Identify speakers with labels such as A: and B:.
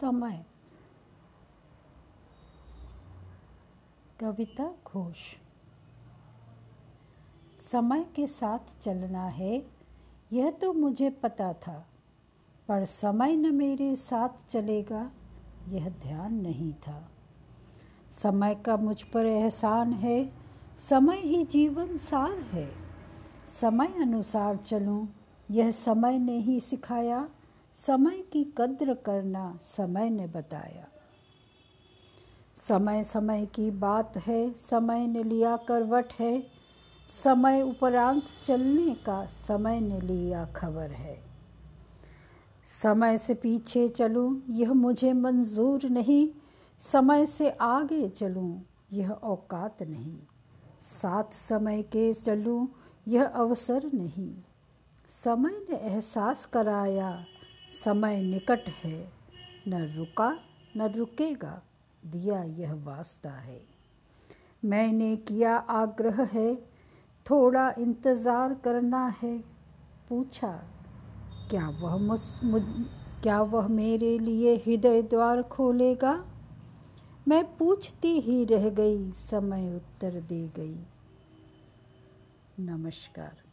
A: समय। कविता घोष। समय के साथ चलना है, यह तो मुझे पता था, पर समय न मेरे साथ चलेगा, यह ध्यान नहीं था। समय का मुझ पर एहसान है, समय ही जीवन सार है। समय अनुसार चलूँ, यह समय ने ही सिखाया समय की कद्र करना समय ने बताया। समय समय की बात है, समय ने लिया करवट है। समय उपरांत चलने का समय ने लिया खबर है। समय से पीछे चलूँ, यह मुझे मंजूर नहीं। समय से आगे चलूँ, यह औकात नहीं। साथ समय के चलूँ, यह अवसर नहीं। समय ने एहसास कराया समय निकट है। न रुका, न रुकेगा, दिया यह वास्ता है। मैंने किया आग्रह है, थोड़ा इंतज़ार करना है। पूछा, क्या वह मुझ, क्या वह मेरे लिए हृदय द्वार खोलेगा? मैं पूछती ही रह गई, समय उत्तर दे गई। नमस्कार।